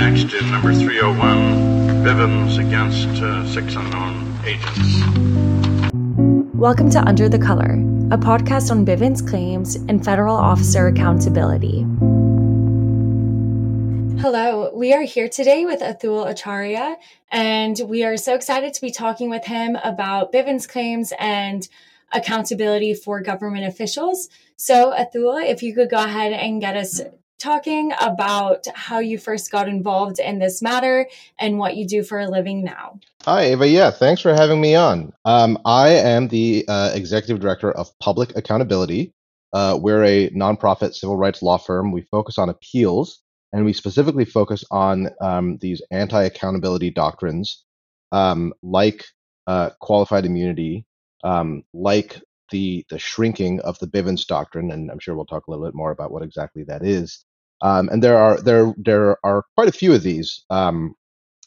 next in number 301, Bivens against uh, six unknown agents. Welcome to Under the Color, a podcast on Bivens claims and federal officer accountability. Hello, we are here today with Athul Acharya, and we are so excited to be talking with him about Bivens claims and accountability for government officials. So, Athul, if you could go ahead and get us talking about how you first got involved in this matter and what you do for a living now. Hi, Ava. Yeah, thanks for having me on. Um, I am the uh, executive director of Public Accountability. Uh, we're a nonprofit civil rights law firm. We focus on appeals, and we specifically focus on um, these anti accountability doctrines um, like uh, qualified immunity, um, like the the shrinking of the Bivens doctrine, and I'm sure we'll talk a little bit more about what exactly that is. Um, and there are there there are quite a few of these. Um,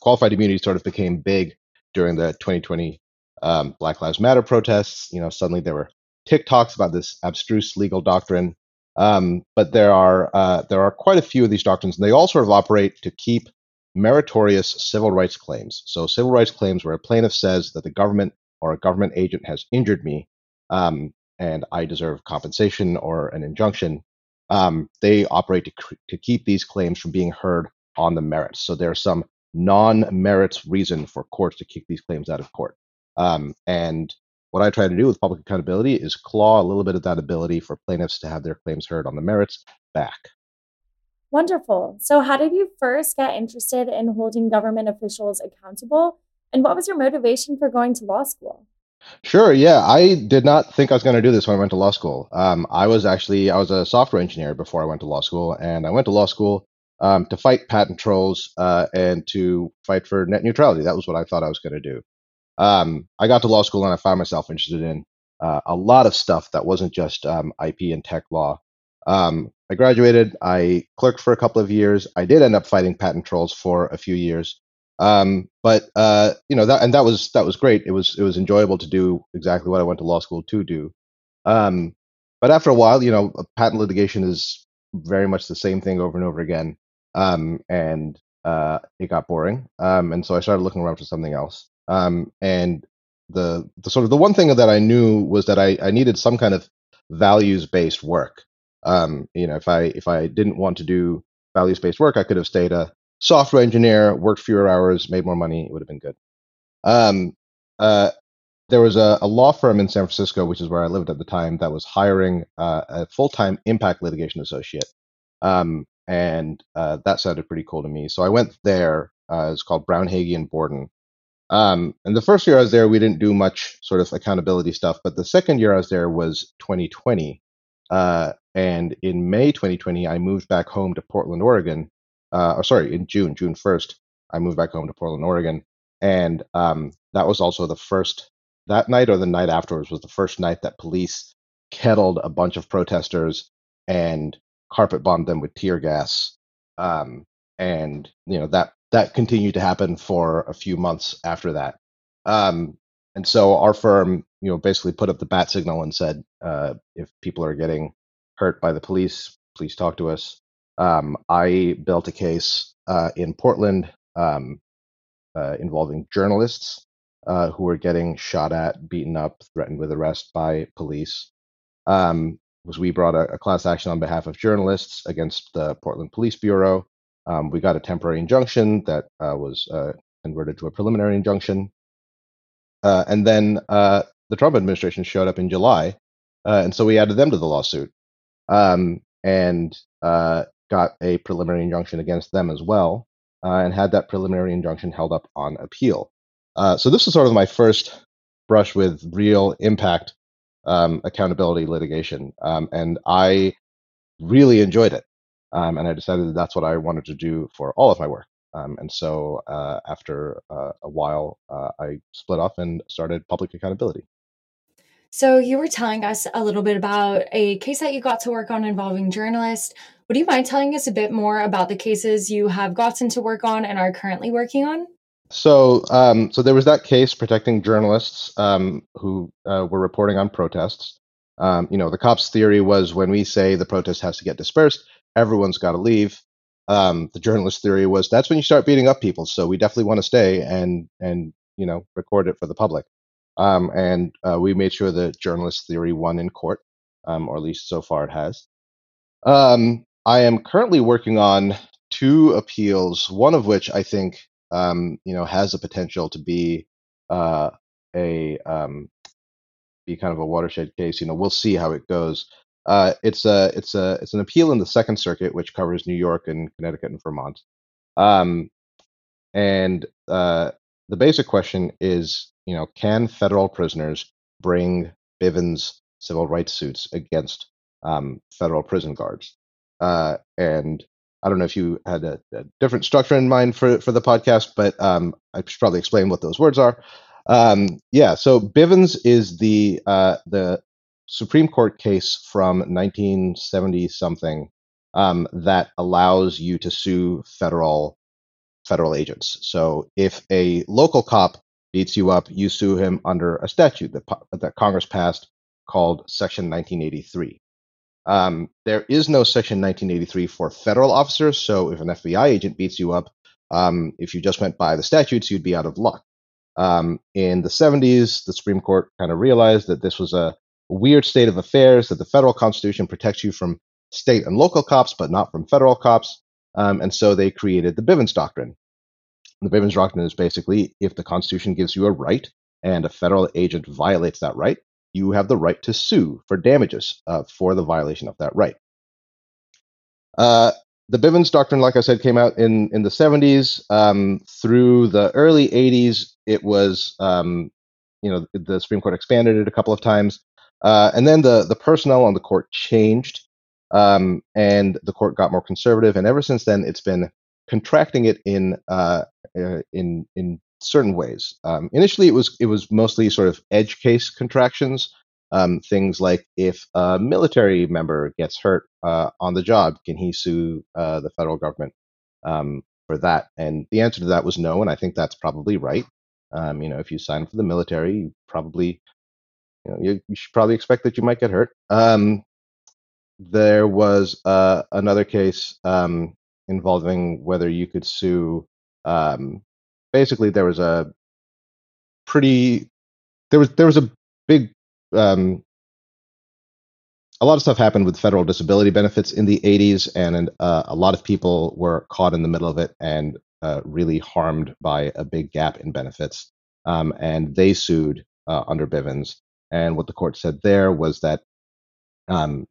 qualified immunity sort of became big during the 2020 um, Black Lives Matter protests. You know, suddenly there were TikToks about this abstruse legal doctrine. Um, but there are uh, there are quite a few of these doctrines, and they all sort of operate to keep meritorious civil rights claims. So civil rights claims where a plaintiff says that the government or a government agent has injured me, um, and I deserve compensation or an injunction, um, they operate to, to keep these claims from being heard on the merits. So there's some non-merits reason for courts to kick these claims out of court. Um, and what I try to do with public accountability is claw a little bit of that ability for plaintiffs to have their claims heard on the merits back. Wonderful. So, how did you first get interested in holding government officials accountable? And what was your motivation for going to law school? Sure. Yeah, I did not think I was going to do this when I went to law school. Um, I was actually I was a software engineer before I went to law school, and I went to law school um, to fight patent trolls uh, and to fight for net neutrality. That was what I thought I was going to do. Um, I got to law school and I found myself interested in uh, a lot of stuff that wasn't just um, IP and tech law. Um, I graduated. I clerked for a couple of years. I did end up fighting patent trolls for a few years. Um, but uh, you know that, and that was that was great. It was it was enjoyable to do exactly what I went to law school to do. Um, but after a while, you know, patent litigation is very much the same thing over and over again, um, and uh, it got boring. Um, and so I started looking around for something else. Um, and the the sort of the one thing that I knew was that I, I needed some kind of values based work. Um, you know, if I if I didn't want to do values based work, I could have stayed a software engineer, worked fewer hours, made more money, it would have been good. Um, uh, there was a, a, law firm in San Francisco, which is where I lived at the time, that was hiring uh, a full time impact litigation associate. Um, and uh, that sounded pretty cool to me. So I went there. Uh, it's called BraunHagey and Borden. Um, and the first year I was there, we didn't do much sort of accountability stuff. But the second year I was there was 2020. Uh, and in May 2020, I moved back home to Portland, Oregon, uh, or sorry, in June, June 1st, I moved back home to Portland, Oregon. And um, that was also the first, that night or the night afterwards was the first night that police kettled a bunch of protesters and carpet bombed them with tear gas. Um, and, you know, that, that continued to happen for a few months after that. Um, and so our firm, you know, basically put up the bat signal and said, uh, if people are getting hurt by the police, please talk to us. Um, I built a case uh, in Portland um, uh, involving journalists uh, who were getting shot at, beaten up, threatened with arrest by police. Um, was we brought a, a, class action on behalf of journalists against the Portland Police Bureau. Um, we got a temporary injunction that uh, was uh, converted to a preliminary injunction, uh, and then the Trump administration showed up in July, and so we added them to the lawsuit. Um, and got a preliminary injunction against them as well, uh, and had that preliminary injunction held up on appeal. Uh, so this is sort of my first brush with real impact um, accountability litigation, um, and I really enjoyed it. Um, and I decided that that's what I wanted to do for all of my work. Um, and so uh, after uh, a while, uh, I split off and started public accountability. So, you were telling us a little bit about a case that you got to work on involving journalists. Would you mind telling us a bit more about the cases you have gotten to work on and are currently working on? So, um, so there was that case protecting journalists um, who uh, were reporting on protests. Um, you know, the cops' theory was when we say the protest has to get dispersed, everyone's got to leave. um, the journalist theory was that's when you start beating up people. So we definitely want to stay and and you know record it for the public. Um, and uh, we made sure that journalist theory won in court, um, or at least so far it has. Um, I am currently working on two appeals, one of which I think um, you know has the potential to be uh, a um, be kind of a watershed case. You know, we'll see how it goes. Uh, it's a it's a it's an appeal in the Second Circuit, which covers New York and Connecticut and Vermont. Um, and uh, the basic question is, you know, can federal prisoners bring Bivens civil rights suits against um, federal prison guards? Uh, and I don't know if you had a, a, different structure in mind for for the podcast, but um, I should probably explain what those words are. Um, yeah, so Bivens is the uh, the Supreme Court case from 1970 something um, that allows you to sue federal federal agents. So if a local cop beats you up, you sue him under a statute that that Congress passed called Section 1983. Um, there is no Section 1983 for federal officers. So if an FBI agent beats you up, um, if you just went by the statutes, you'd be out of luck. Um, in the 70s, the Supreme Court kind of realized that this was a weird state of affairs that the federal constitution protects you from state and local cops, but not from federal cops. Um, and so they created the Bivens Doctrine. The Bivens Doctrine is basically if the Constitution gives you a right and a federal agent violates that right, you have the right to sue for damages uh, for the violation of that right. Uh, the Bivens Doctrine, like I said, came out in, in the 70s. Um, through the early 80s, it was, um, you know, the Supreme Court expanded it a couple of times. Uh, and then the the personnel on the court changed, um, and the court got more conservative. And ever since then, it's been contracting it in uh, uh, in in certain ways. Um, initially, it was it was mostly sort of edge case contractions. Um, things like if a military member gets hurt uh, on the job, can he sue uh, the federal government um, for that? And the answer to that was no, and I think that's probably right. Um, you know, if you sign up for the military, you probably you, know, you, you, should probably expect that you might get hurt. Um, there was uh, another case um, involving whether you could sue. Um, basically, there was a pretty there was there was a big um, a lot of stuff happened with federal disability benefits in the 80s, and uh, a lot of people were caught in the middle of it and uh, really harmed by a big gap in benefits. Um, and they sued uh, under Bivens. And what the court said there was that, um,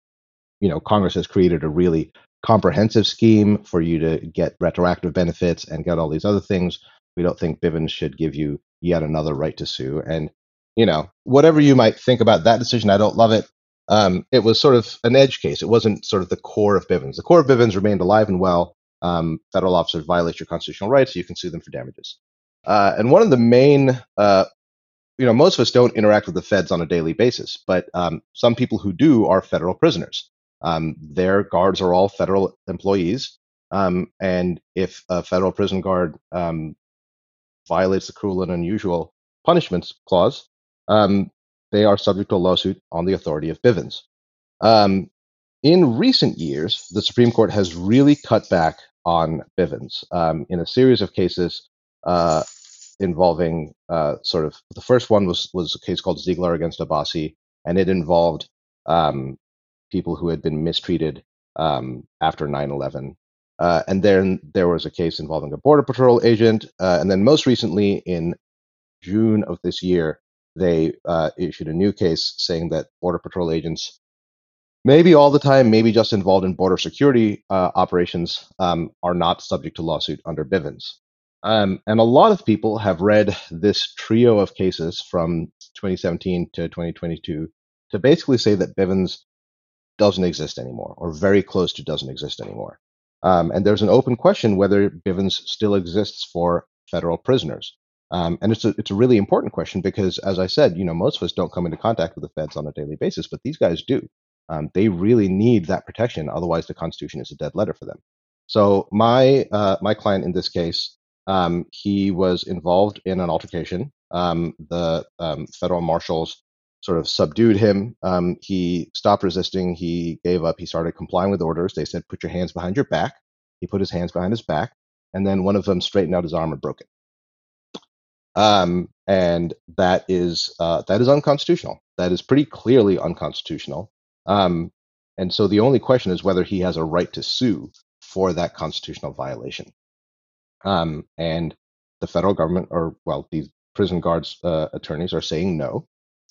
you know, Congress has created a really comprehensive scheme for you to get retroactive benefits and get all these other things. We don't think Bivens should give you yet another right to sue. And, you know, whatever you might think about that decision, I don't love it. Um, it was sort of an edge case. It wasn't sort of the core of Bivens. The core of Bivens remained alive and well. Um, federal officers violate your constitutional rights, so you can sue them for damages. Uh, and one of the main uh, you know, most of us don't interact with the feds on a daily basis, but um, some people who do are federal prisoners. Um, their guards are all federal employees, um, and if a federal prison guard um, violates the cruel and unusual punishments clause, um, they are subject to a lawsuit on the authority of Bivens. Um, in recent years, the Supreme Court has really cut back on Bivens in a series of cases. Uh, involving uh, sort of the first one was was a case called Ziglar against Abbasi, and it involved um, people who had been mistreated um, after 9/11. Uh, and then there was a case involving a border patrol agent, uh, and then most recently in June of this year, they uh, issued a new case saying that border patrol agents, maybe all the time, maybe just involved in border security uh, operations, um, are not subject to lawsuit under Bivens. Um, and a lot of people have read this trio of cases from 2017 to 2022 to basically say that Bivens doesn't exist anymore, or very close to doesn't exist anymore. Um, and there's an open question whether Bivens still exists for federal prisoners. Um, and it's a it's a really important question because, as I said, you know, most of us don't come into contact with the feds on a daily basis, but these guys do. Um, they really need that protection, otherwise the Constitution is a dead letter for them. So my uh, my client in this case um, he was involved in an altercation. Um, the um, federal marshals sort of subdued him. Um, he stopped resisting. He gave up. He started complying with orders. They said, "Put your hands behind your back." He put his hands behind his back, and then one of them straightened out his arm and broke it. Um, and that is uh, that is unconstitutional. That is pretty clearly unconstitutional. Um, and so the only question is whether he has a right to sue for that constitutional violation. Um, and the federal government, or well, these prison guards uh, attorneys are saying no.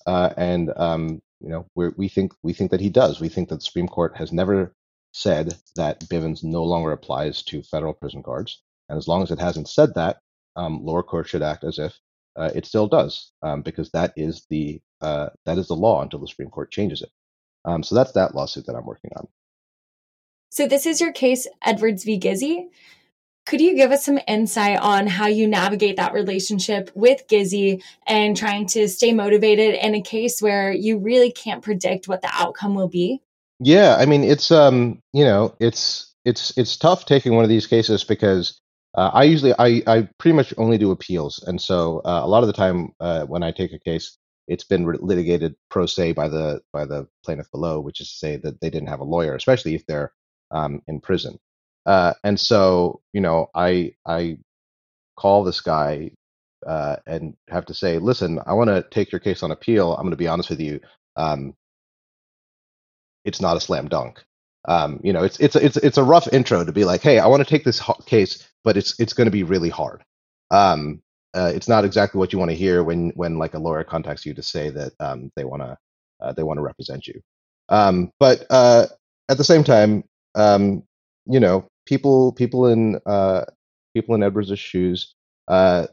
Uh, and um, you know, we think we think that he does. We think that the Supreme Court has never said that Bivens no longer applies to federal prison guards, and as long as it hasn't said that, um, lower court should act as if uh, it still does, um, because that is the uh, that is the law until the Supreme Court changes it. Um, so that's that lawsuit that I'm working on. So this is your case, Edwards v. Gizzi. Could you give us some insight on how you navigate that relationship with Gizzi and trying to stay motivated in a case where you really can't predict what the outcome will be? Yeah, I mean it's um you know it's it's it's tough taking one of these cases because uh, I usually I I pretty much only do appeals, and so uh, a lot of the time uh, when I take a case, it's been litigated pro se by the by the plaintiff below, which is to say that they didn't have a lawyer, especially if they're um, in prison. Uh, and so, you know, I I call this guy uh, and have to say, listen, I want to take your case on appeal. I'm going to be honest with you. Um, it's not a slam dunk. Um, you know, it's it's it's it's a rough intro to be like, hey, I want to take this case, but it's it's going to be really hard. Um, uh, it's not exactly what you want to hear when when like a lawyer contacts you to say that um, they want to uh, they want to represent you. Um, but uh, at the same time, um, you know, people people in uh, people in Edwards' shoes, uh,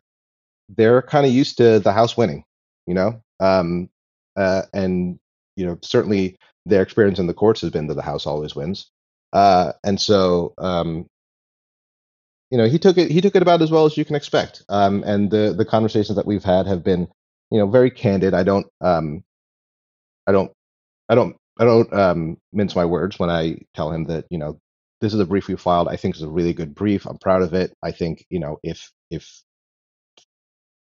they're kind of used to the house winning, you know, um, uh, and you know certainly their experience in the courts has been that the house always wins, uh, and so um, you know he took it he took it about as well as you can expect, um, and the the conversations that we've had have been you know very candid. I don't um, I don't I don't I don't um, mince my words when I tell him that you know this is a brief we filed. I think it's a really good brief. I'm proud of it. I think you know if if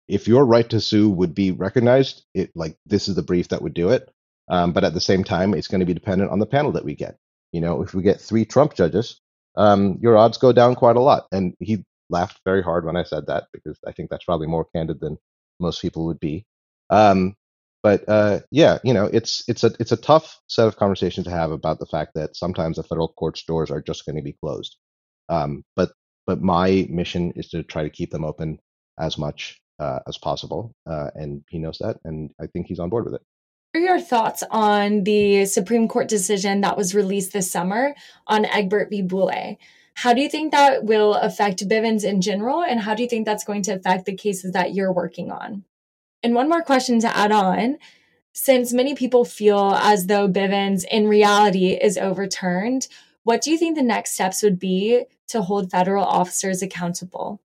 if your right to sue would be recognized, it like this is the brief that would do it. Um, but at the same time, it's going to be dependent on the panel that we get. You know, if we get three Trump judges, um, your odds go down quite a lot. And he laughed very hard when I said that because I think that's probably more candid than most people would be. Um, but uh, yeah, you know, it's it's a it's a tough set of conversations to have about the fact that sometimes the federal court's doors are just going to be closed. Um, but but my mission is to try to keep them open as much uh, as possible, uh, and he knows that, and I think he's on board with it. What are your thoughts on the Supreme Court decision that was released this summer on Egbert v. Boulay? How do you think that will affect Bivens in general, and how do you think that's going to affect the cases that you're working on? And one more question to add on. Since many people feel as though Bivens in reality is overturned, what do you think the next steps would be to hold federal officers accountable?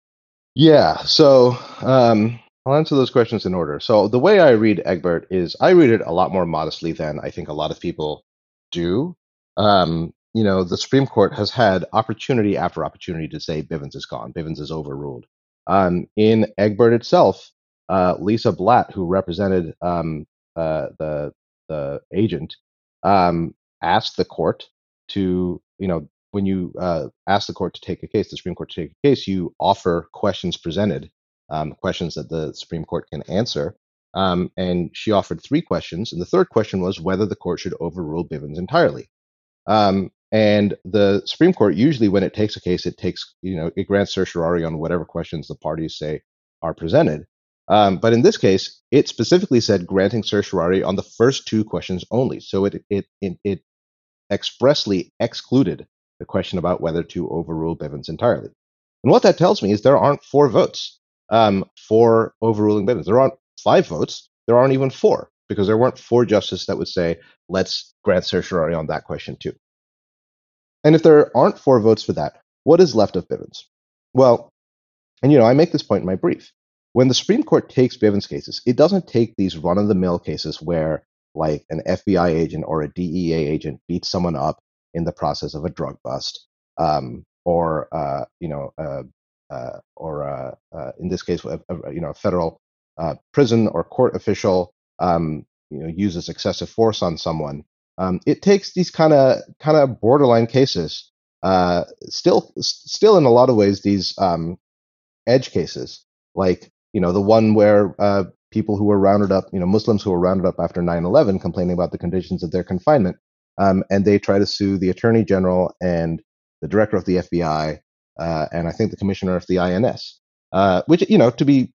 Yeah, so um, I'll answer those questions in order. So the way I read Egbert is I read it a lot more modestly than I think a lot of people do. Um, you know, the Supreme Court has had opportunity after opportunity to say Bivens is gone, Bivens is overruled. Um, in Egbert itself, uh, Lisa Blatt, who represented um, uh, the the agent, um, asked the court to, you know, when you uh, ask the court to take a case, the Supreme Court to take a case, you offer questions presented, um, questions that the Supreme Court can answer. Um, and she offered three questions, and the third question was whether the court should overrule Bivens entirely. Um, and the Supreme Court usually, when it takes a case, it takes, you know, it grants certiorari on whatever questions the parties say are presented. Um, but in this case, it specifically said granting certiorari on the first two questions only. So it, it, it, it expressly excluded the question about whether to overrule Bivens entirely. And what that tells me is there aren't four votes um, for overruling Bivens. There aren't five votes. There aren't even four because there weren't four justices that would say, let's grant certiorari on that question too. And if there aren't four votes for that, what is left of Bivens? Well, and you know, I make this point in my brief when the Supreme Court takes Bivens cases, it doesn't take these run of the mill cases where like an FBI agent or a DEA agent beats someone up in the process of a drug bust, um, or uh, you know, uh, uh, or uh, uh, in this case, a, a, you know, a federal uh, prison or court official, um, you know, uses excessive force on someone. Um, it takes these kind of kind of borderline cases uh, still still in a lot of ways these um, edge cases, like you know the one where uh, people who were rounded up, you know Muslims who were rounded up after 9/11, complaining about the conditions of their confinement, um, and they try to sue the attorney general and the director of the FBI, uh, and I think the commissioner of the INS, uh, which you know to be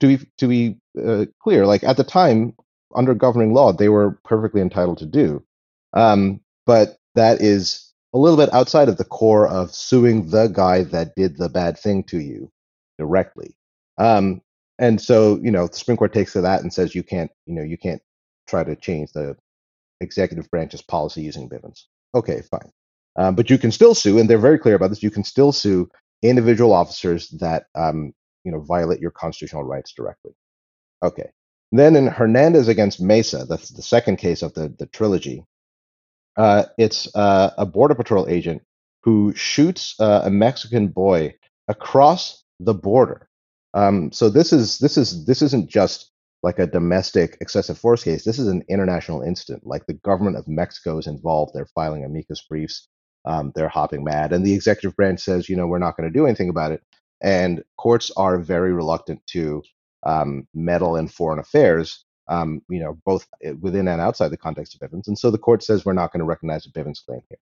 to be to be uh, clear, like at the time under governing law, they were perfectly entitled to do, um, but that is a little bit outside of the core of suing the guy that did the bad thing to you directly. Um, and so, you know, the Supreme Court takes to that and says you can't, you know, you can't try to change the executive branch's policy using Bivens. Okay, fine. Um, but you can still sue, and they're very clear about this. You can still sue individual officers that, um, you know, violate your constitutional rights directly. Okay. Then in Hernandez against Mesa, that's the second case of the the trilogy. Uh, it's uh, a border patrol agent who shoots uh, a Mexican boy across the border. Um, so this is this is this isn't just like a domestic excessive force case. This is an international incident. Like the government of Mexico is involved. They're filing amicus briefs. Um, they're hopping mad, and the executive branch says, you know, we're not going to do anything about it. And courts are very reluctant to um, meddle in foreign affairs. Um, you know, both within and outside the context of Bivens. And so the court says we're not going to recognize a Bivens claim here.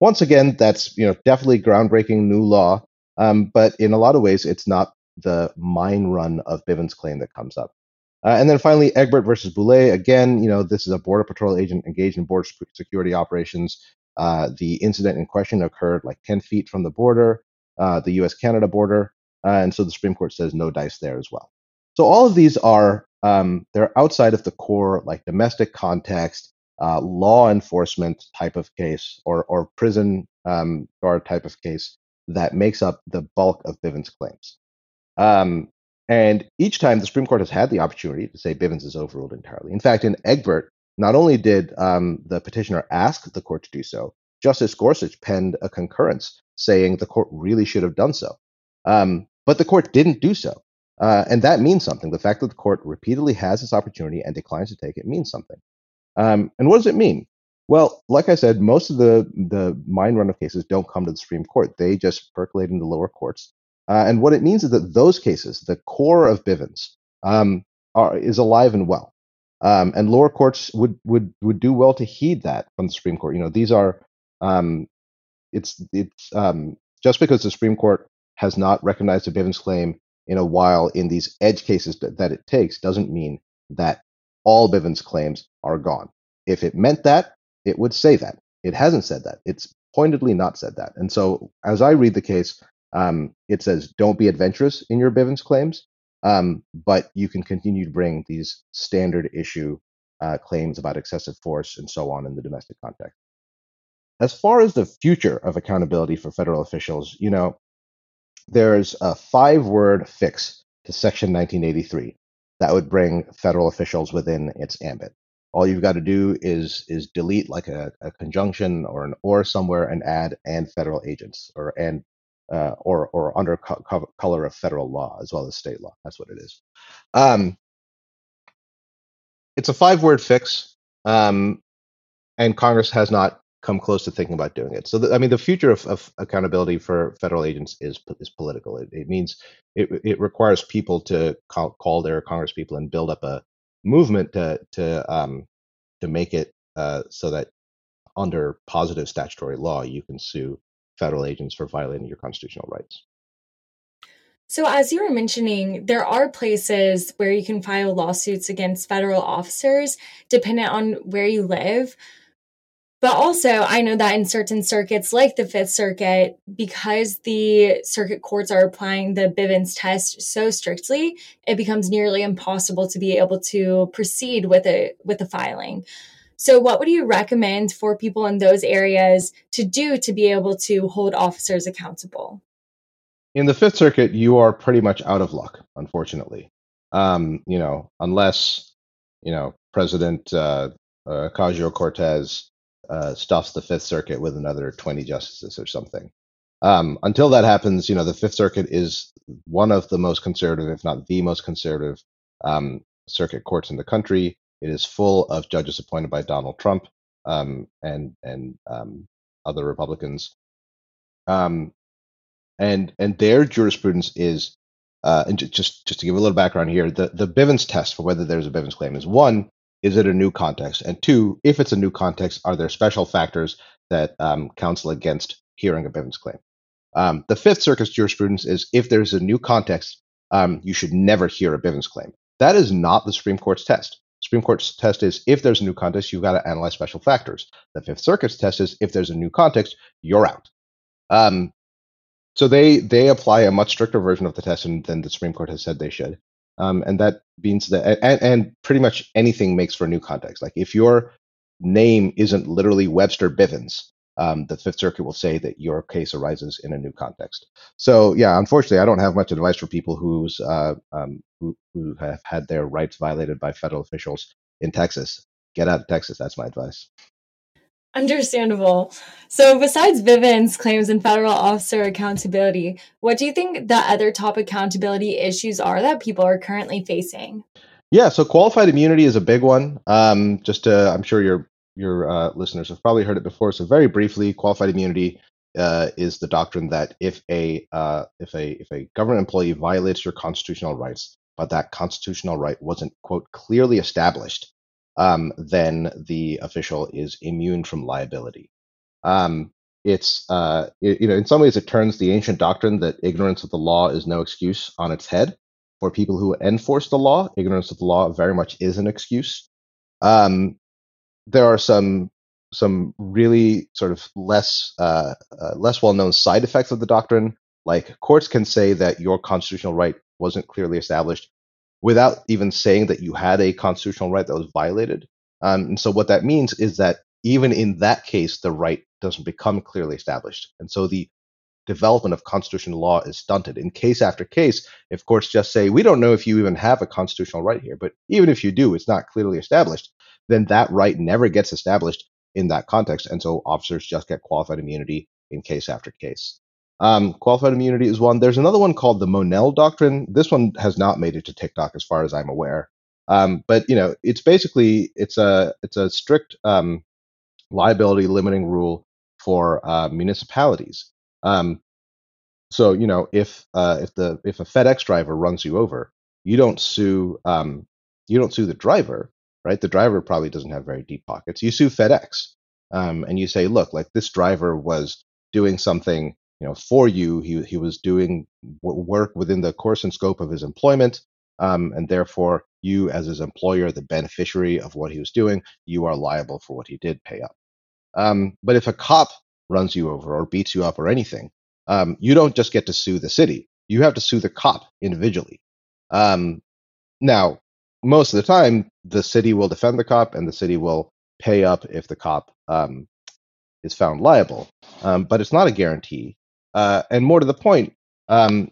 Once again, that's you know definitely groundbreaking new law. Um, but in a lot of ways, it's not the mine run of Bivens' claim that comes up. Uh, and then finally, Egbert versus Boulay. Again, you know, this is a border patrol agent engaged in border security operations. Uh, the incident in question occurred like 10 feet from the border, uh, the U.S.-Canada border, uh, and so the Supreme Court says no dice there as well. So all of these are um, they're outside of the core like domestic context, uh, law enforcement type of case, or or prison um, guard type of case that makes up the bulk of Bivens' claims. Um, and each time the Supreme Court has had the opportunity to say Bivens is overruled entirely. In fact, in Egbert, not only did um, the petitioner ask the court to do so, Justice Gorsuch penned a concurrence saying the court really should have done so. Um, but the court didn't do so. Uh, and that means something. The fact that the court repeatedly has this opportunity and declines to take it means something. Um, and what does it mean? Well, like I said, most of the the mine run of cases don't come to the Supreme Court. They just percolate in the lower courts. Uh, and what it means is that those cases, the core of Bivens, um, are, is alive and well. Um, and lower courts would, would would do well to heed that from the Supreme Court. You know, these are um, it's it's um, just because the Supreme Court has not recognized a Bivens claim in a while in these edge cases that, that it takes doesn't mean that all Bivens claims are gone. If it meant that, it would say that. It hasn't said that. It's pointedly not said that. And so, as I read the case, um, it says don't be adventurous in your Bivens claims, um, but you can continue to bring these standard issue uh, claims about excessive force and so on in the domestic context. As far as the future of accountability for federal officials, you know, there's a five word fix to Section 1983 that would bring federal officials within its ambit. All you've got to do is is delete like a, a conjunction or an or somewhere and add and federal agents or and uh, or or under co- color of federal law as well as state law. That's what it is. Um, it's a five word fix, um, and Congress has not come close to thinking about doing it. So, the, I mean, the future of, of, accountability for federal agents is is political. It, it means it, it requires people to call, call their congresspeople and build up a movement to to um, to make it uh, so that under positive statutory law you can sue federal agents for violating your constitutional rights. So, as you were mentioning, there are places where you can file lawsuits against federal officers dependent on where you live. But also, I know that in certain circuits, like the Fifth Circuit, because the circuit courts are applying the Bivens test so strictly, it becomes nearly impossible to be able to proceed with a with a filing. So, what would you recommend for people in those areas to do to be able to hold officers accountable? In the Fifth Circuit, you are pretty much out of luck, unfortunately. Um, you know, unless you know President uh, uh, Ocasio Cortez uh, stuffs the Fifth Circuit with another 20 justices or something. Um, until that happens, you know, the Fifth Circuit is one of the most conservative, if not the most conservative, um, circuit courts in the country. It is full of judges appointed by Donald Trump um, and and um, other Republicans. Um, and and their jurisprudence is, uh, and just just to give a little background here, the the Bivens test for whether there's a Bivens claim is one, is it a new context, and two, if it's a new context, are there special factors that um, counsel against hearing a Bivens claim? Um, the Fifth Circuit's jurisprudence is if there's a new context, um, you should never hear a Bivens claim. That is not the Supreme Court's test. Supreme Court's test is if there's a new context, you've got to analyze special factors. The Fifth Circuit's test is if there's a new context, you're out. Um, so they they apply a much stricter version of the test than the Supreme Court has said they should, um, and that means that and, and pretty much anything makes for a new context. Like if your name isn't literally Webster Bivens, um, the Fifth Circuit will say that your case arises in a new context. So yeah, unfortunately, I don't have much advice for people who's uh, um, who, who have had their rights violated by federal officials in Texas. Get out of Texas. That's my advice. Understandable. So, besides Bivens claims and federal officer accountability, what do you think the other top accountability issues are that people are currently facing? Yeah, so qualified immunity is a big one. Um, just to, I'm sure your your uh, listeners have probably heard it before. So, very briefly, qualified immunity uh, is the doctrine that if a uh, if a if a government employee violates your constitutional rights, but that constitutional right wasn't quote clearly established, um, then the official is immune from liability. Um, it's uh, it, you know in some ways it turns the ancient doctrine that ignorance of the law is no excuse on its head. For people who enforce the law, ignorance of the law very much is an excuse. Um, there are some some really sort of less uh, uh, less well known side effects of the doctrine. Like courts can say that your constitutional right wasn't clearly established without even saying that you had a constitutional right that was violated. Um, and so what that means is that even in that case, the right doesn't become clearly established. And so the development of constitutional law is stunted. In case after case, if courts just say, we don't know if you even have a constitutional right here, but even if you do, it's not clearly established, then that right never gets established in that context. And so officers just get qualified immunity in case after case. Um, qualified immunity is one. There's another one called the Monell Doctrine. This one has not made it to TikTok, as far as I'm aware. Um, but you know, it's basically it's a it's a strict um, liability limiting rule for uh, municipalities. Um, so you know, if uh, if the if a FedEx driver runs you over, you don't sue um, you don't sue the driver, right? The driver probably doesn't have very deep pockets. You sue FedEx, um, and you say, look, like this driver was doing something, you know, for you. He he was doing work within the course and scope of his employment, um, and therefore you, as his employer, the beneficiary of what he was doing, you are liable for what he did pay up. Um, but if a cop runs you over or beats you up or anything, um, you don't just get to sue the city. You have to sue the cop individually. Um, now, most of the time, the city will defend the cop and the city will pay up if the cop um, is found liable. Um, but it's not a guarantee. Uh, and more to the point, um,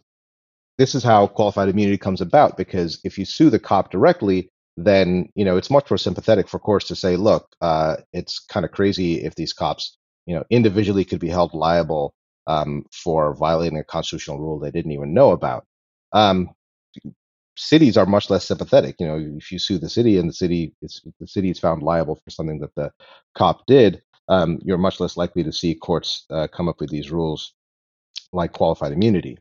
this is how qualified immunity comes about because if you sue the cop directly, then you know it's much more sympathetic for courts to say, look, uh, it's kind of crazy if these cops, you know, individually could be held liable um, for violating a constitutional rule they didn't even know about. Um, cities are much less sympathetic. You know, if you sue the city and the city is the city is found liable for something that the cop did, um, you're much less likely to see courts uh, come up with these rules like qualified immunity.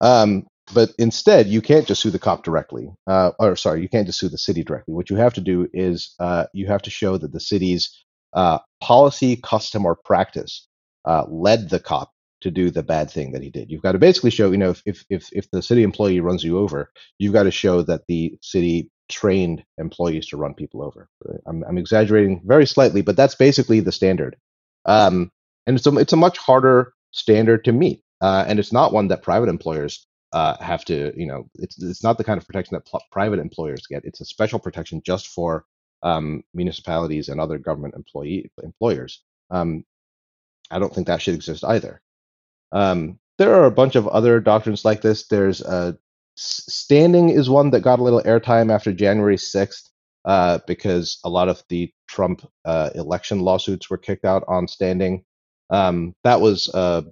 Um, but instead, you can't just sue the cop directly, uh, or sorry, you can't just sue the city directly. What you have to do is uh, you have to show that the city's uh, policy, custom, or practice uh, led the cop to do the bad thing that he did. You've got to basically show, you know, if if if the city employee runs you over, you've got to show that the city trained employees to run people over. I'm, I'm exaggerating very slightly, but that's basically the standard. Um, and it's a, it's a much harder standard to meet, uh, and it's not one that private employers uh, have to, you know, it's it's not the kind of protection that pl- private employers get. It's a special protection just for um, municipalities and other government employee employers. Um, I don't think that should exist either. Um, there are a bunch of other doctrines like this. There's uh, standing is one that got a little airtime after January 6th uh, because a lot of the Trump uh, election lawsuits were kicked out on standing. Um, that was uh,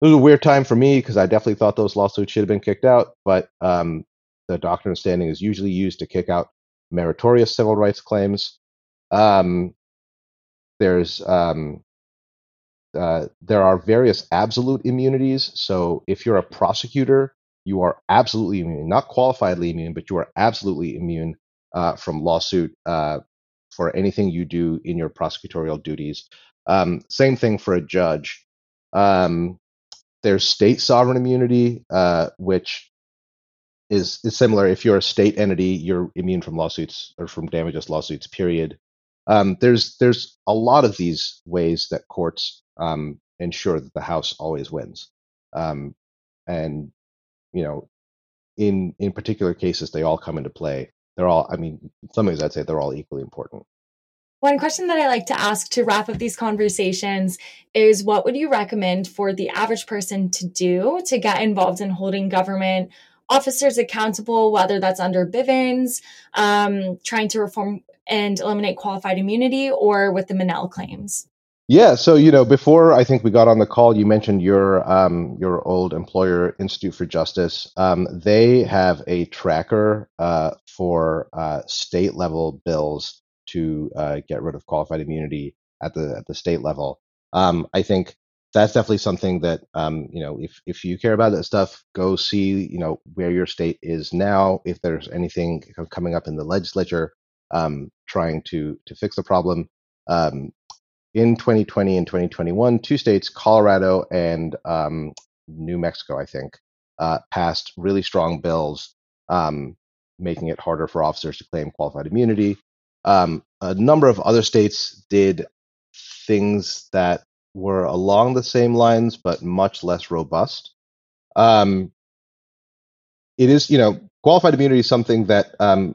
it was a weird time for me because I definitely thought those lawsuits should have been kicked out. But um, the doctrine of standing is usually used to kick out meritorious civil rights claims. Um, there's um, uh, there are various absolute immunities. So if you're a prosecutor, you are absolutely immune, not qualifiedly immune, but you are absolutely immune uh, from lawsuit uh, for anything you do in your prosecutorial duties. Um, same thing for a judge. Um, there's state sovereign immunity, uh, which is is similar. If you're a state entity, you're immune from lawsuits or from damages lawsuits. Period. Um, there's there's a lot of these ways that courts um, ensure that the House always wins, um, and you know, in in particular cases, they all come into play. They're all, I mean, some ways I'd say they're all equally important. One question that I like to ask to wrap up these conversations is what would you recommend for the average person to do to get involved in holding government officers accountable, whether that's under Bivens, um, trying to reform and eliminate qualified immunity, or with the Monell claims? Yeah, so you know, before I think we got on the call, you mentioned your um, your old employer, Institute for Justice. Um, they have a tracker uh, for uh, state level bills to uh, get rid of qualified immunity at the at the state level. Um, I think that's definitely something that um, you know if if you care about that stuff go see you know where your state is now if there's anything coming up in the legislature um, trying to to fix the problem um, in 2020 and 2021 two states colorado and um, new mexico i think uh, passed really strong bills um, making it harder for officers to claim qualified immunity um, a number of other states did things that were along the same lines, but much less robust. Um, it is, you know, qualified immunity is something that um,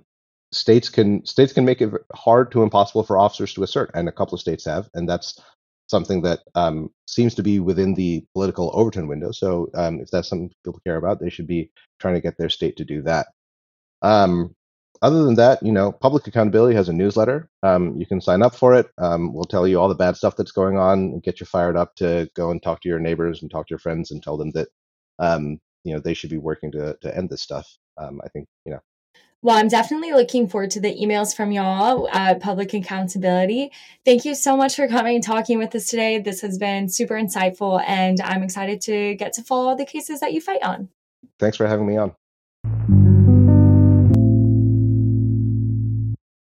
states can states can make it hard to impossible for officers to assert, and a couple of states have, and that's something that um, seems to be within the political Overton window. So, um, if that's something people care about, they should be trying to get their state to do that. Um, other than that, you know, Public Accountability has a newsletter. Um, you can sign up for it. Um, we'll tell you all the bad stuff that's going on and get you fired up to go and talk to your neighbors and talk to your friends and tell them that, um, you know, they should be working to to end this stuff. I think, you know. Well, I'm definitely looking forward to the emails from y'all at Public Accountability. Thank you so much for coming and talking with us today. This has been super insightful, and I'm excited to get to follow the cases that you fight on. Thanks for having me on.